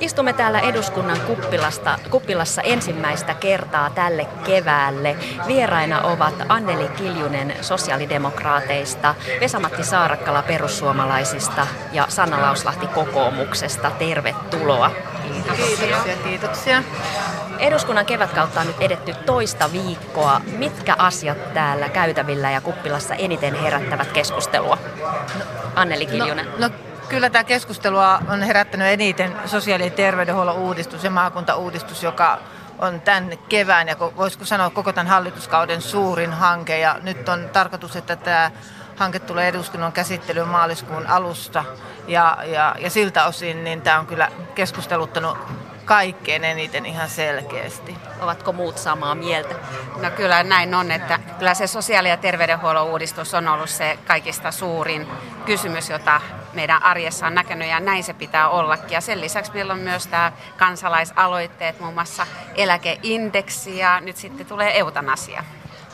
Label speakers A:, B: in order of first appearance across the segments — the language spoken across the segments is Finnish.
A: Istumme täällä eduskunnan kuppilasta, kuppilassa ensimmäistä kertaa tälle keväälle. Vieraina ovat Anneli Kiljunen sosiaalidemokraateista, Vesamatti Saarakkala perussuomalaisista ja Sanna Lauslahti kokoomuksesta. Tervetuloa.
B: Kiitoksia, kiitoksia.
A: Eduskunnan kevätkautta on nyt edetty toista viikkoa. Mitkä asiat täällä käytävillä ja kuppilassa eniten herättävät keskustelua? Anneli Kiljunen.
B: No, no kyllä tämä keskustelua on herättänyt eniten sosiaali- ja terveydenhuollon uudistus ja maakuntauudistus, joka on tämän kevään ja voisiko sanoa koko tämän hallituskauden suurin hanke. Ja nyt on tarkoitus, että tämä hanke tulee eduskunnan käsittelyyn maaliskuun alusta. Ja, ja, ja siltä osin niin tämä on kyllä keskusteluttanut kaikkein eniten ihan selkeästi.
A: Ovatko muut samaa mieltä?
C: No kyllä näin on, että kyllä se sosiaali- ja terveydenhuollon uudistus on ollut se kaikista suurin kysymys, jota meidän arjessa on näkynyt ja näin se pitää ollakin. Ja sen lisäksi meillä on myös tämä kansalaisaloitteet, muun muassa eläkeindeksi ja nyt sitten tulee eutanasia.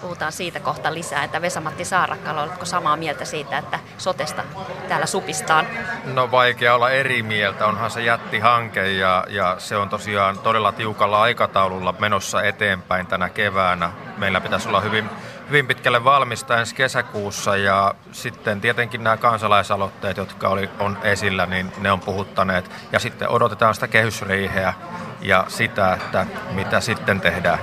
A: Puhutaan siitä kohta lisää, että Vesamatti Saarakkala, oletko samaa mieltä siitä, että sotesta täällä supistaan?
D: No vaikea olla eri mieltä, onhan se jättihanke ja, ja se on tosiaan todella tiukalla aikataululla menossa eteenpäin tänä keväänä. Meillä pitäisi olla hyvin, hyvin pitkälle valmista ensi kesäkuussa ja sitten tietenkin nämä kansalaisaloitteet, jotka oli, on esillä, niin ne on puhuttaneet. Ja sitten odotetaan sitä kehysriiheä ja sitä, että mitä sitten tehdään.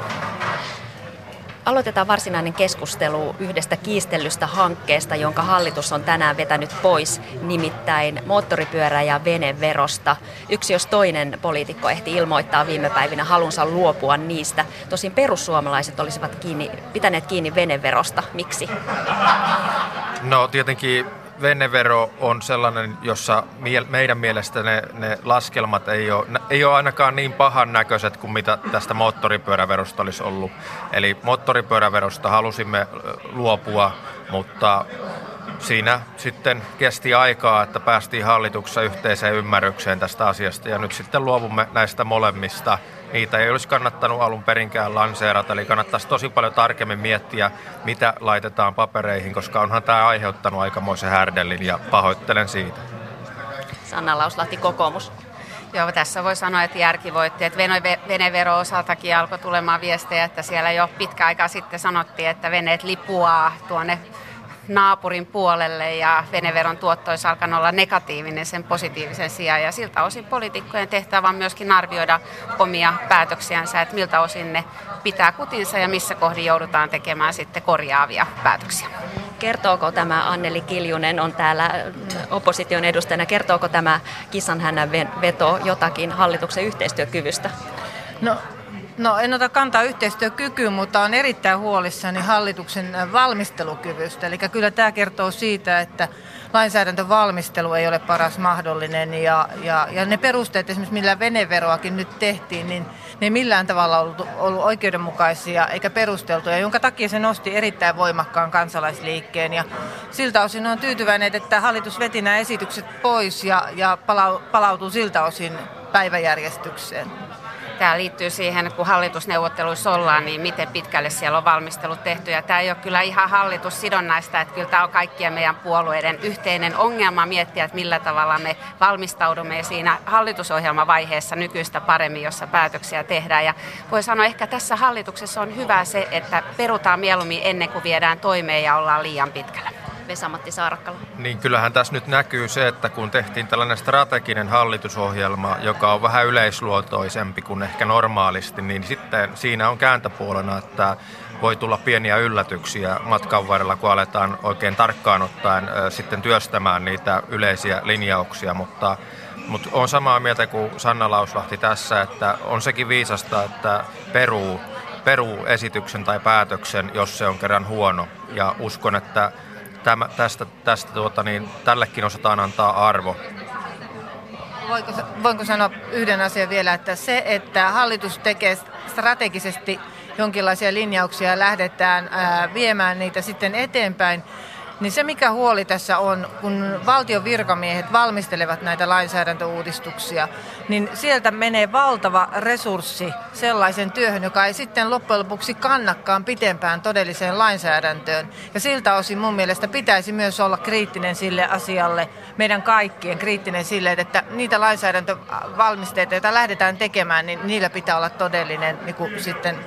A: Aloitetaan varsinainen keskustelu yhdestä kiistellystä hankkeesta, jonka hallitus on tänään vetänyt pois, nimittäin moottoripyörä- ja veneverosta. Yksi jos toinen poliitikko ehti ilmoittaa viime päivinä halunsa luopua niistä. Tosin perussuomalaiset olisivat kiinni, pitäneet kiinni veneverosta. Miksi?
D: No tietenkin venevero on sellainen, jossa meidän mielestä ne, ne laskelmat ei ole, ei ole ainakaan niin pahan näköiset kuin mitä tästä moottoripyöräverosta olisi ollut. Eli moottoripyöräverosta halusimme luopua, mutta siinä sitten kesti aikaa, että päästiin hallituksessa yhteiseen ymmärrykseen tästä asiasta ja nyt sitten luovumme näistä molemmista niitä ei olisi kannattanut alun perinkään lanseerata, eli kannattaisi tosi paljon tarkemmin miettiä, mitä laitetaan papereihin, koska onhan tämä aiheuttanut aikamoisen härdellin ja pahoittelen siitä.
A: Sanna Lauslahti, kokoomus.
C: Joo, tässä voi sanoa, että järki voitti. Että venevero osaltakin alkoi tulemaan viestejä, että siellä jo pitkä aika sitten sanottiin, että veneet lipuaa tuonne naapurin puolelle ja veneveron tuotto olisi alkanut olla negatiivinen sen positiivisen sijaan. Ja siltä osin poliitikkojen tehtävä on myöskin arvioida omia päätöksiänsä, että miltä osin ne pitää kutinsa ja missä kohdin joudutaan tekemään sitten korjaavia päätöksiä.
A: Kertooko tämä Anneli Kiljunen on täällä opposition edustajana, kertooko tämä kissanhännän veto jotakin hallituksen yhteistyökyvystä?
B: No No en ota kantaa yhteistyökykyyn, mutta on erittäin huolissani hallituksen valmistelukyvystä. Eli kyllä tämä kertoo siitä, että lainsäädäntövalmistelu ei ole paras mahdollinen. Ja, ja, ja ne perusteet esimerkiksi millä veneveroakin nyt tehtiin, niin ne ei millään tavalla ollut, ollut oikeudenmukaisia eikä perusteltuja, jonka takia se nosti erittäin voimakkaan kansalaisliikkeen. Ja siltä osin on tyytyväinen, että hallitus veti nämä esitykset pois ja, ja palautuu siltä osin päiväjärjestykseen
C: tämä liittyy siihen, kun hallitusneuvotteluissa ollaan, niin miten pitkälle siellä on valmistelut tehty. Ja tämä ei ole kyllä ihan hallitussidonnaista, että kyllä tämä on kaikkien meidän puolueiden yhteinen ongelma miettiä, että millä tavalla me valmistaudumme siinä hallitusohjelmavaiheessa nykyistä paremmin, jossa päätöksiä tehdään. Ja voi sanoa, ehkä tässä hallituksessa on hyvä se, että perutaan mieluummin ennen kuin viedään toimeen ja ollaan liian pitkällä.
A: Vesamatti Saarakkala.
D: Niin kyllähän tässä nyt näkyy se, että kun tehtiin tällainen strateginen hallitusohjelma, joka on vähän yleisluotoisempi kuin ehkä normaalisti, niin sitten siinä on kääntöpuolena, että voi tulla pieniä yllätyksiä matkan varrella, kun aletaan oikein tarkkaan ottaen sitten työstämään niitä yleisiä linjauksia, mutta mutta on samaa mieltä kuin Sanna Lauslahti tässä, että on sekin viisasta, että peruu, peruu esityksen tai päätöksen, jos se on kerran huono. Ja uskon, että tämä, tästä, tästä tuota, niin, tällekin osataan antaa arvo.
B: Voinko, voinko sanoa yhden asian vielä, että se, että hallitus tekee strategisesti jonkinlaisia linjauksia ja lähdetään ää, viemään niitä sitten eteenpäin, Niin se mikä huoli tässä on, kun valtion virkamiehet valmistelevat näitä lainsäädäntöuudistuksia, niin sieltä menee valtava resurssi sellaisen työhön, joka ei sitten loppujen lopuksi kannakkaan pitempään todelliseen lainsäädäntöön. Ja siltä osin mun mielestä pitäisi myös olla kriittinen sille asialle, meidän kaikkien kriittinen sille, että niitä lainsäädäntövalmisteita, joita lähdetään tekemään, niin niillä pitää olla todellinen niin kuin sitten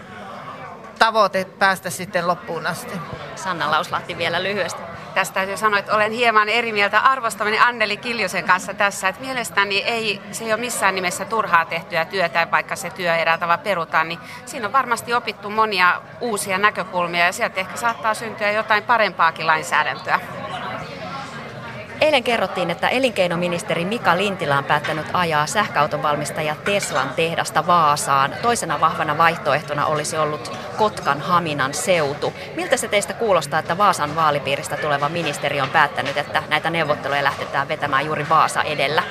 B: tavoite päästä sitten loppuun asti.
A: Sanna Lauslahti vielä lyhyesti.
C: Tästä täytyy sanoa, että olen hieman eri mieltä arvostamani Anneli Kiljusen kanssa tässä, että mielestäni ei, se ei ole missään nimessä turhaa tehtyä työtä, vaikka se työ erää tavalla perutaan, niin siinä on varmasti opittu monia uusia näkökulmia ja sieltä ehkä saattaa syntyä jotain parempaakin lainsäädäntöä.
A: Eilen kerrottiin, että elinkeinoministeri Mika Lintilä on päättänyt ajaa sähköauton valmistaja Teslan tehdasta Vaasaan. Toisena vahvana vaihtoehtona olisi ollut Kotkan Haminan seutu. Miltä se teistä kuulostaa, että Vaasan vaalipiiristä tuleva ministeri on päättänyt, että näitä neuvotteluja lähtetään vetämään juuri Vaasa edellä?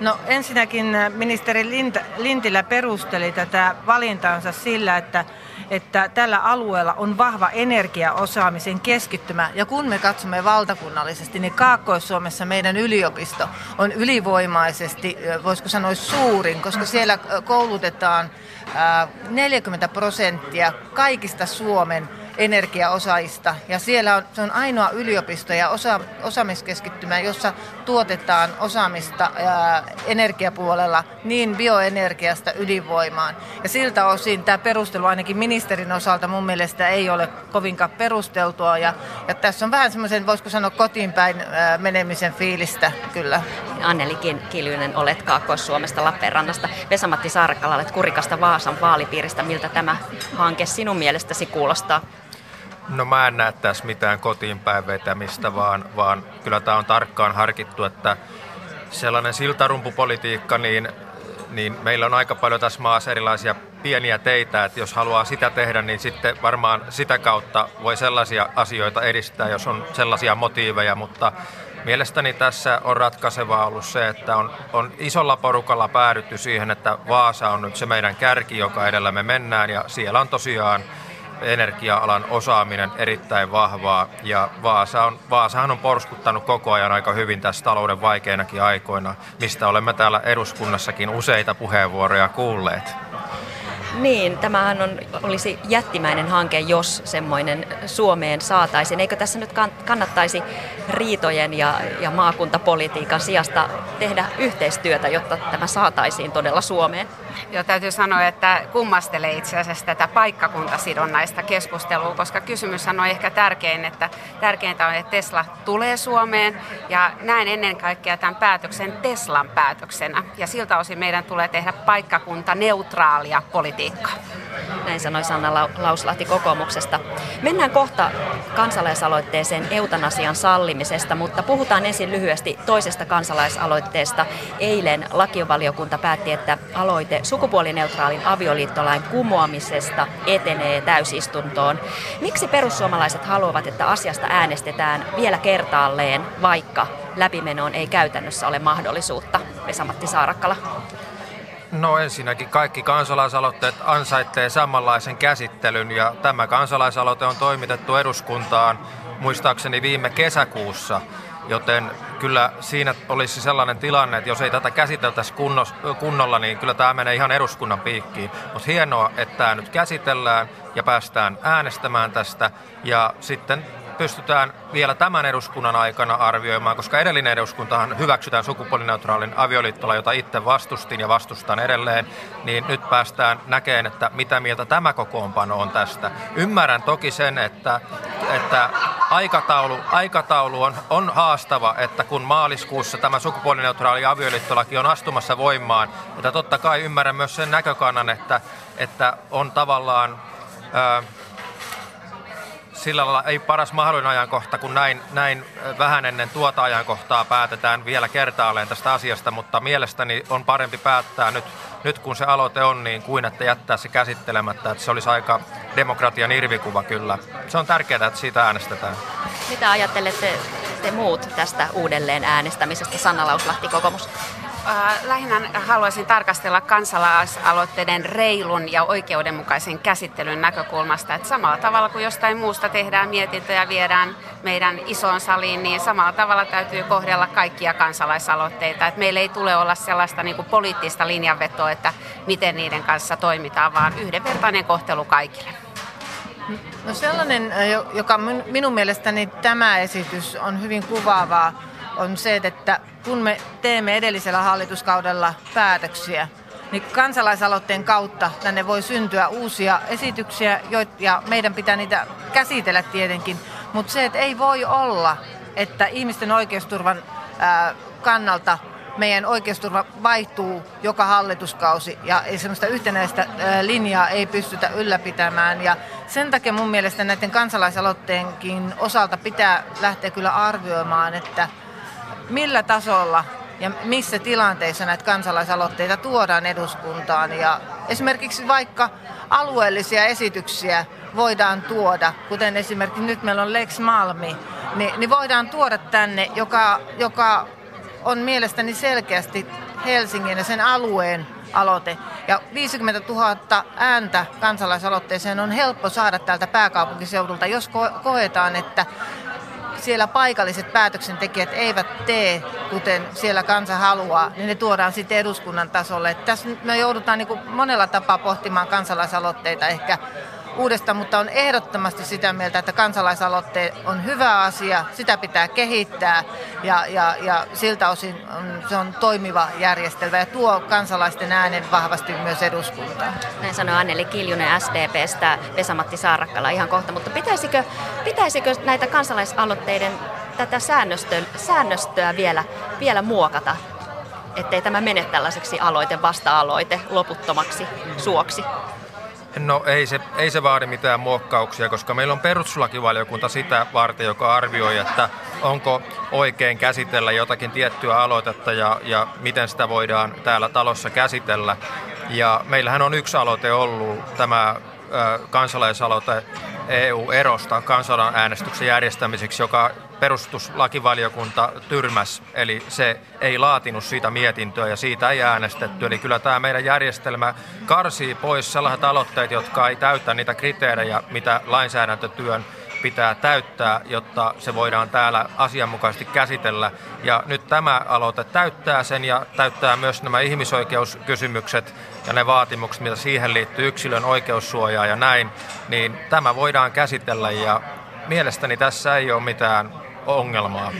B: No ensinnäkin ministeri Lintilä perusteli tätä valintaansa sillä, että että tällä alueella on vahva energiaosaamisen keskittymä. Ja kun me katsomme valtakunnallisesti, niin Kaakkois-Suomessa meidän yliopisto on ylivoimaisesti, voisiko sanoa suurin, koska siellä koulutetaan 40 prosenttia kaikista Suomen energiaosaajista. Ja siellä on, se on ainoa yliopisto ja osa, osaamiskeskittymä, jossa tuotetaan osaamista ää, energiapuolella niin bioenergiasta ydinvoimaan. Ja siltä osin tämä perustelu ainakin ministerin osalta mun mielestä ei ole kovinkaan perusteltua. Ja, ja tässä on vähän semmoisen, voisiko sanoa kotiin päin menemisen fiilistä kyllä.
A: Anneli Kiljunen, olet Kaakkois-Suomesta Lappeenrannasta. Vesamatti Saarakkala, olet Kurikasta Vaasan vaalipiiristä. Miltä tämä hanke sinun mielestäsi kuulostaa?
D: No mä en näe tässä mitään kotiin päin vetämistä, vaan, vaan kyllä tämä on tarkkaan harkittu, että sellainen siltarumpupolitiikka, niin, niin meillä on aika paljon tässä maassa erilaisia pieniä teitä, että jos haluaa sitä tehdä, niin sitten varmaan sitä kautta voi sellaisia asioita edistää, jos on sellaisia motiiveja, mutta mielestäni tässä on ratkaisevaa ollut se, että on, on isolla porukalla päädytty siihen, että Vaasa on nyt se meidän kärki, joka edellä me mennään, ja siellä on tosiaan energia-alan osaaminen erittäin vahvaa ja Vaasa on, Vaasahan on porskuttanut koko ajan aika hyvin tässä talouden vaikeinakin aikoina, mistä olemme täällä eduskunnassakin useita puheenvuoroja kuulleet.
A: Niin, tämähän on, olisi jättimäinen hanke, jos semmoinen Suomeen saataisiin. Eikö tässä nyt kannattaisi riitojen ja, ja maakuntapolitiikan sijasta tehdä yhteistyötä, jotta tämä saataisiin todella Suomeen?
C: Joo, täytyy sanoa, että kummastelee itse asiassa tätä paikkakuntasidonnaista keskustelua, koska kysymys on ehkä tärkein, että tärkeintä on, että Tesla tulee Suomeen ja näin ennen kaikkea tämän päätöksen Teslan päätöksenä. Ja siltä osin meidän tulee tehdä paikkakuntaneutraalia politiikkaa.
A: Näin sanoi Sanna Lauslahti kokoomuksesta. Mennään kohta kansalaisaloitteeseen eutanasian sallimisesta, mutta puhutaan ensin lyhyesti toisesta kansalaisaloitteesta. Eilen lakiovaliokunta päätti, että aloite sukupuolineutraalin avioliittolain kumoamisesta etenee täysistuntoon. Miksi perussuomalaiset haluavat, että asiasta äänestetään vielä kertaalleen, vaikka läpimenoon ei käytännössä ole mahdollisuutta? Vesamatti Saarakkala.
D: No ensinnäkin kaikki kansalaisaloitteet ansaittee samanlaisen käsittelyn ja tämä kansalaisaloite on toimitettu eduskuntaan muistaakseni viime kesäkuussa, joten kyllä siinä olisi sellainen tilanne, että jos ei tätä käsiteltäisi kunnolla, niin kyllä tämä menee ihan eduskunnan piikkiin. Mutta hienoa, että tämä nyt käsitellään ja päästään äänestämään tästä ja sitten pystytään vielä tämän eduskunnan aikana arvioimaan, koska edellinen eduskuntahan hyväksytään sukupuolineutraalin avioliittola, jota itse vastustin ja vastustan edelleen, niin nyt päästään näkemään, että mitä mieltä tämä kokoonpano on tästä. Ymmärrän toki sen, että, että aikataulu, aikataulu on, on haastava, että kun maaliskuussa tämä sukupuolineutraali avioliittolaki on astumassa voimaan, että totta kai ymmärrän myös sen näkökannan, että, että on tavallaan... Ää, sillä lailla ei paras mahdollinen ajankohta, kun näin, näin vähän ennen tuota ajankohtaa päätetään vielä kertaalleen tästä asiasta, mutta mielestäni on parempi päättää nyt, nyt kun se aloite on, niin kuin että jättää se käsittelemättä, että se olisi aika demokratian irvikuva kyllä. Se on tärkeää, että siitä äänestetään.
A: Mitä ajattelette te muut tästä uudelleen äänestämisestä, Sanna Lauslahti, kokoomus?
C: Lähinnä haluaisin tarkastella kansalaisaloitteiden reilun ja oikeudenmukaisen käsittelyn näkökulmasta, että samalla tavalla kuin jostain muusta tehdään mietintö ja viedään meidän isoon saliin, niin samalla tavalla täytyy kohdella kaikkia kansalaisaloitteita. Että meillä ei tule olla sellaista niin kuin poliittista linjanvetoa, että miten niiden kanssa toimitaan, vaan yhdenvertainen kohtelu kaikille.
B: No sellainen, joka minun mielestäni tämä esitys on hyvin kuvaavaa, on se, että kun me teemme edellisellä hallituskaudella päätöksiä, niin kansalaisaloitteen kautta tänne voi syntyä uusia esityksiä, ja meidän pitää niitä käsitellä tietenkin. Mutta se, että ei voi olla, että ihmisten oikeusturvan kannalta meidän oikeusturva vaihtuu joka hallituskausi ja ei sellaista yhtenäistä linjaa ei pystytä ylläpitämään. Ja sen takia mun mielestä näiden kansalaisaloitteenkin osalta pitää lähteä kyllä arvioimaan, että millä tasolla ja missä tilanteissa näitä kansalaisaloitteita tuodaan eduskuntaan. Ja esimerkiksi vaikka alueellisia esityksiä voidaan tuoda, kuten esimerkiksi nyt meillä on Lex Malmi, niin, niin voidaan tuoda tänne, joka, joka on mielestäni selkeästi Helsingin ja sen alueen aloite. Ja 50 000 ääntä kansalaisaloitteeseen on helppo saada täältä pääkaupunkiseudulta, jos koetaan, että siellä paikalliset päätöksentekijät eivät tee, kuten siellä kansa haluaa, niin ne tuodaan sitten eduskunnan tasolle. Tässä me joudutaan niin kuin monella tapaa pohtimaan kansalaisaloitteita ehkä uudestaan, mutta on ehdottomasti sitä mieltä, että kansalaisaloitteet on hyvä asia, sitä pitää kehittää ja, ja, ja siltä osin se on toimiva järjestelmä ja tuo kansalaisten äänen vahvasti myös eduskuntaan.
A: Näin sanoi Anneli Kiljunen SDPstä, Vesamatti Saarakkala ihan kohta, mutta pitäisikö, pitäisikö näitä kansalaisaloitteiden tätä säännöstöä, säännöstöä vielä, vielä muokata, ettei tämä mene tällaiseksi aloite vasta-aloite loputtomaksi suoksi?
D: No ei se, ei se vaadi mitään muokkauksia, koska meillä on perustuslakivaliokunta sitä varten, joka arvioi, että onko oikein käsitellä jotakin tiettyä aloitetta ja, ja miten sitä voidaan täällä talossa käsitellä. Ja meillähän on yksi aloite ollut, tämä kansalaisaloite EU-erosta kansanäänestyksen järjestämiseksi, joka perustuslakivaliokunta tyrmäs, eli se ei laatinut siitä mietintöä ja siitä ei äänestetty. Eli kyllä tämä meidän järjestelmä karsii pois sellaiset aloitteet, jotka ei täytä niitä kriteerejä, mitä lainsäädäntötyön pitää täyttää, jotta se voidaan täällä asianmukaisesti käsitellä. Ja nyt tämä aloite täyttää sen ja täyttää myös nämä ihmisoikeuskysymykset ja ne vaatimukset, mitä siihen liittyy, yksilön oikeussuojaa ja näin, niin tämä voidaan käsitellä ja mielestäni tässä ei ole mitään ongelmaa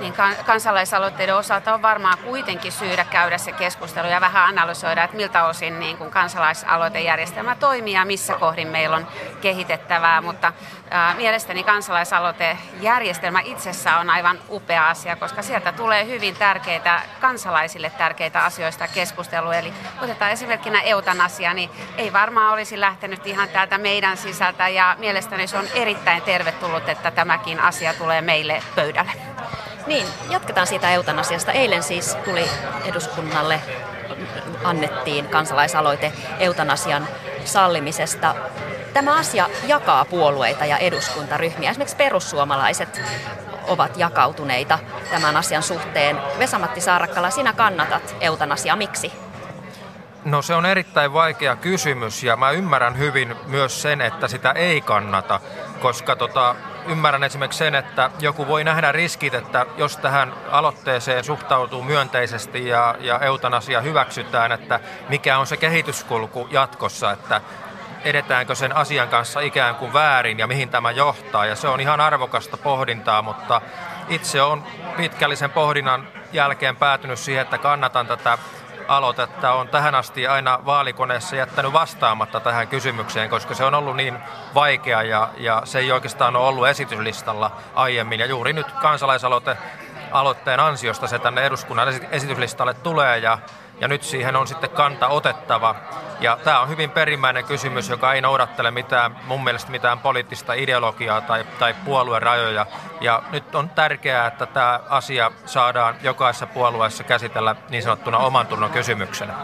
C: niin kansalaisaloitteiden osalta on varmaan kuitenkin syydä käydä se keskustelu ja vähän analysoida, että miltä osin niin kuin kansalaisaloitejärjestelmä toimii ja missä kohdin meillä on kehitettävää, mutta ää, mielestäni kansalaisaloitejärjestelmä itsessä on aivan upea asia, koska sieltä tulee hyvin tärkeitä, kansalaisille tärkeitä asioista keskustelua. Eli otetaan esimerkkinä eutanasia, niin ei varmaan olisi lähtenyt ihan täältä meidän sisältä ja mielestäni se on erittäin tervetullut, että tämäkin asia tulee meille pöydälle.
A: Niin, jatketaan siitä eutanasiasta. Eilen siis tuli eduskunnalle, annettiin kansalaisaloite eutanasian sallimisesta. Tämä asia jakaa puolueita ja eduskuntaryhmiä. Esimerkiksi perussuomalaiset ovat jakautuneita tämän asian suhteen. Vesamatti Saarakkala, sinä kannatat eutanasiaa. Miksi?
D: No se on erittäin vaikea kysymys ja mä ymmärrän hyvin myös sen, että sitä ei kannata, koska tota, ymmärrän esimerkiksi sen, että joku voi nähdä riskit, että jos tähän aloitteeseen suhtautuu myönteisesti ja, ja eutanasia hyväksytään, että mikä on se kehityskulku jatkossa, että edetäänkö sen asian kanssa ikään kuin väärin ja mihin tämä johtaa. Ja se on ihan arvokasta pohdintaa, mutta itse on pitkällisen pohdinnan jälkeen päätynyt siihen, että kannatan tätä aloitetta on tähän asti aina vaalikoneessa jättänyt vastaamatta tähän kysymykseen, koska se on ollut niin vaikea ja, ja se ei oikeastaan ole ollut esityslistalla aiemmin. Ja juuri nyt kansalaisaloite aloitteen ansiosta se tänne eduskunnan esityslistalle tulee ja ja nyt siihen on sitten kanta otettava. Ja tämä on hyvin perimmäinen kysymys, joka ei noudattele mitään, mun mielestä mitään poliittista ideologiaa tai, tai puoluerajoja. Ja nyt on tärkeää, että tämä asia saadaan jokaisessa puolueessa käsitellä niin sanottuna oman tunnon kysymyksenä.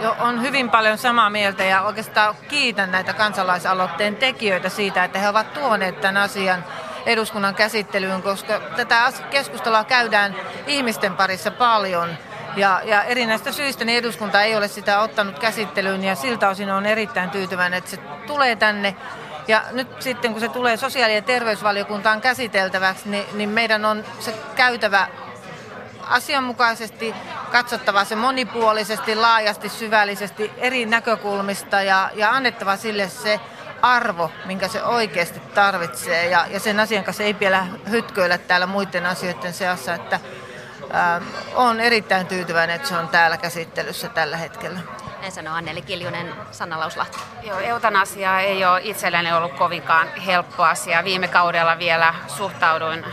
B: Jo, on hyvin paljon samaa mieltä ja oikeastaan kiitän näitä kansalaisaloitteen tekijöitä siitä, että he ovat tuoneet tämän asian eduskunnan käsittelyyn, koska tätä keskustelua käydään ihmisten parissa paljon. Ja, ja erinäistä syistä niin eduskunta ei ole sitä ottanut käsittelyyn ja siltä osin on erittäin tyytyväinen, että se tulee tänne. Ja nyt sitten kun se tulee sosiaali- ja terveysvaliokuntaan käsiteltäväksi, niin, niin meidän on se käytävä asianmukaisesti, katsottava se monipuolisesti, laajasti, syvällisesti eri näkökulmista ja, ja annettava sille se arvo, minkä se oikeasti tarvitsee. Ja, ja sen asian kanssa ei vielä hytköillä täällä muiden asioiden seassa, että ää, on erittäin tyytyväinen, että se on täällä käsittelyssä tällä hetkellä.
A: Näin sanoo Anneli Kiljunen, Sanna Lauslahti.
C: Joo, eutanasia ei ole itselleni ollut kovinkaan helppo asia. Viime kaudella vielä suhtauduin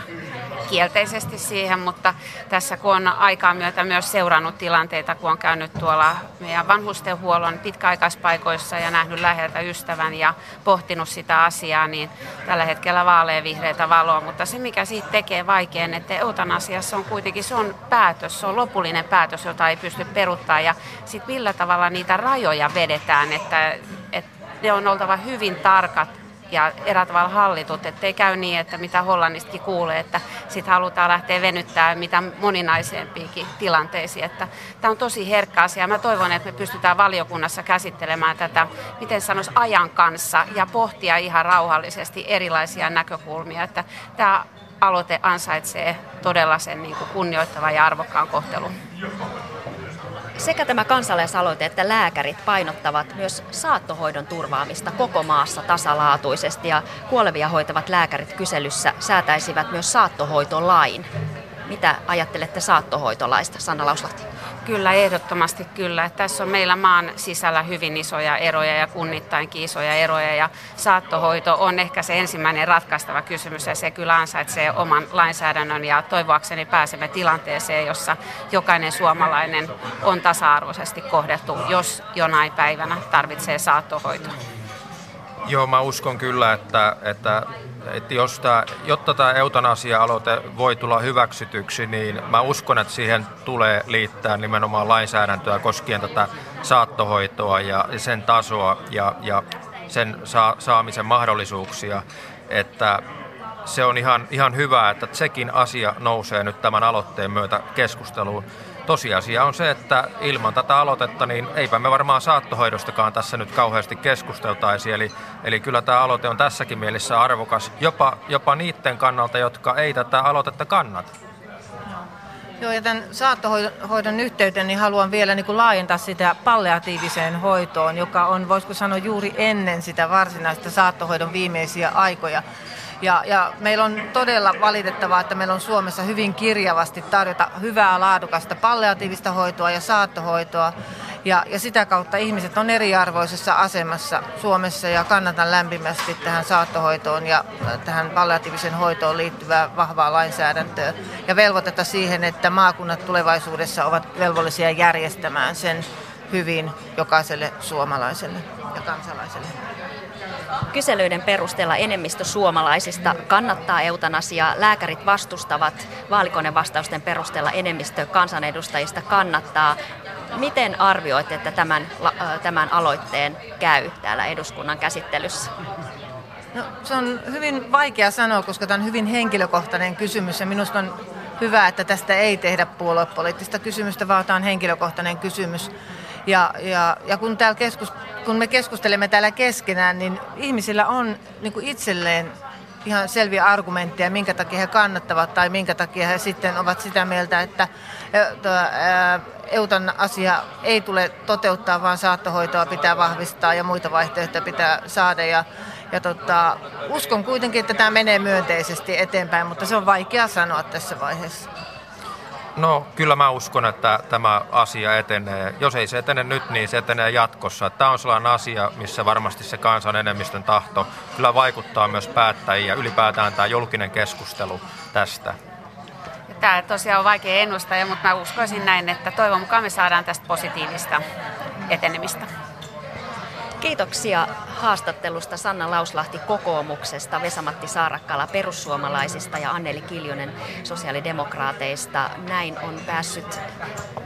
C: kielteisesti siihen, mutta tässä kun on aikaa myötä myös seurannut tilanteita, kun on käynyt tuolla meidän vanhustenhuollon pitkäaikaispaikoissa ja nähnyt läheltä ystävän ja pohtinut sitä asiaa, niin tällä hetkellä vihreitä valoa. Mutta se, mikä siitä tekee vaikean, että eutanasiassa on kuitenkin se on päätös, se on lopullinen päätös, jota ei pysty peruttaa ja sitten millä tavalla niitä rajoja vedetään, että, että ne on oltava hyvin tarkat ja erää tavalla hallitut, ettei käy niin, että mitä Hollannistakin kuulee, että sitten halutaan lähteä venyttää mitä moninaisempiinkin tilanteisiin. Että tämä on tosi herkkä asia. Mä toivon, että me pystytään valiokunnassa käsittelemään tätä, miten sanoisi, ajan kanssa ja pohtia ihan rauhallisesti erilaisia näkökulmia. Että tämä aloite ansaitsee todella sen niin kunnioittavan ja arvokkaan kohtelun.
A: Sekä tämä kansalaisaloite että lääkärit painottavat myös saattohoidon turvaamista koko maassa tasalaatuisesti ja kuolevia hoitavat lääkärit kyselyssä säätäisivät myös saattohoitolain. Mitä ajattelette saattohoitolaista, Sanna Lauslahti?
C: Kyllä, ehdottomasti kyllä. Että tässä on meillä maan sisällä hyvin isoja eroja ja kunnittainkin isoja eroja. Ja saattohoito on ehkä se ensimmäinen ratkaistava kysymys ja se kyllä ansaitsee oman lainsäädännön ja toivoakseni pääsemme tilanteeseen, jossa jokainen suomalainen on tasa-arvoisesti kohdeltu, jos jonain päivänä tarvitsee saattohoitoa.
D: Joo, mä uskon kyllä, että, että, että jos tämä, jotta tämä eutanasia-aloite voi tulla hyväksytyksi, niin mä uskon, että siihen tulee liittää nimenomaan lainsäädäntöä koskien tätä saattohoitoa ja sen tasoa ja, ja sen saa, saamisen mahdollisuuksia. Että se on ihan, ihan hyvä, että sekin asia nousee nyt tämän aloitteen myötä keskusteluun tosiasia on se, että ilman tätä aloitetta, niin eipä me varmaan saattohoidostakaan tässä nyt kauheasti keskusteltaisi. Eli, eli kyllä tämä aloite on tässäkin mielessä arvokas, jopa, jopa niiden kannalta, jotka ei tätä aloitetta kannata.
B: Joo, ja tämän saattohoidon yhteyteen niin haluan vielä niin kuin laajentaa sitä palliatiiviseen hoitoon, joka on, voisiko sanoa, juuri ennen sitä varsinaista saattohoidon viimeisiä aikoja. Ja, ja meillä on todella valitettavaa, että meillä on Suomessa hyvin kirjavasti tarjota hyvää laadukasta palliatiivista hoitoa ja saattohoitoa. Ja, ja sitä kautta ihmiset on eriarvoisessa asemassa Suomessa ja kannatan lämpimästi tähän saattohoitoon ja tähän palliatiivisen hoitoon liittyvää vahvaa lainsäädäntöä ja velvoitetta siihen, että maakunnat tulevaisuudessa ovat velvollisia järjestämään sen hyvin jokaiselle suomalaiselle ja kansalaiselle.
A: Kyselyiden perusteella enemmistö suomalaisista kannattaa eutanasiaa, lääkärit vastustavat, vaalikonevastausten perusteella enemmistö kansanedustajista kannattaa. Miten arvioit, että tämän, tämän aloitteen käy täällä eduskunnan käsittelyssä?
B: No, se on hyvin vaikea sanoa, koska tämä on hyvin henkilökohtainen kysymys ja minusta on hyvä, että tästä ei tehdä puoluepoliittista kysymystä, vaan tämä on henkilökohtainen kysymys. Ja, ja, ja kun, täällä keskus, kun me keskustelemme täällä keskenään, niin ihmisillä on niin kuin itselleen ihan selviä argumentteja, minkä takia he kannattavat tai minkä takia he sitten ovat sitä mieltä, että eutan asia ei tule toteuttaa, vaan saattohoitoa pitää vahvistaa ja muita vaihtoehtoja pitää saada. Ja, ja tota, uskon kuitenkin, että tämä menee myönteisesti eteenpäin, mutta se on vaikea sanoa tässä vaiheessa.
D: No kyllä mä uskon, että tämä asia etenee. Jos ei se etene nyt, niin se etenee jatkossa. Tämä on sellainen asia, missä varmasti se kansan enemmistön tahto kyllä vaikuttaa myös päättäjiä. Ylipäätään tämä julkinen keskustelu tästä.
C: Tämä tosiaan on vaikea ennustaa, mutta mä uskoisin näin, että toivon mukaan me saadaan tästä positiivista etenemistä.
A: Kiitoksia haastattelusta Sanna Lauslahti kokoomuksesta, Vesamatti Saarakkala perussuomalaisista ja Anneli Kiljunen sosiaalidemokraateista. Näin on päässyt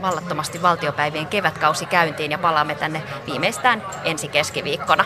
A: vallattomasti valtiopäivien kevätkausi käyntiin ja palaamme tänne viimeistään ensi keskiviikkona.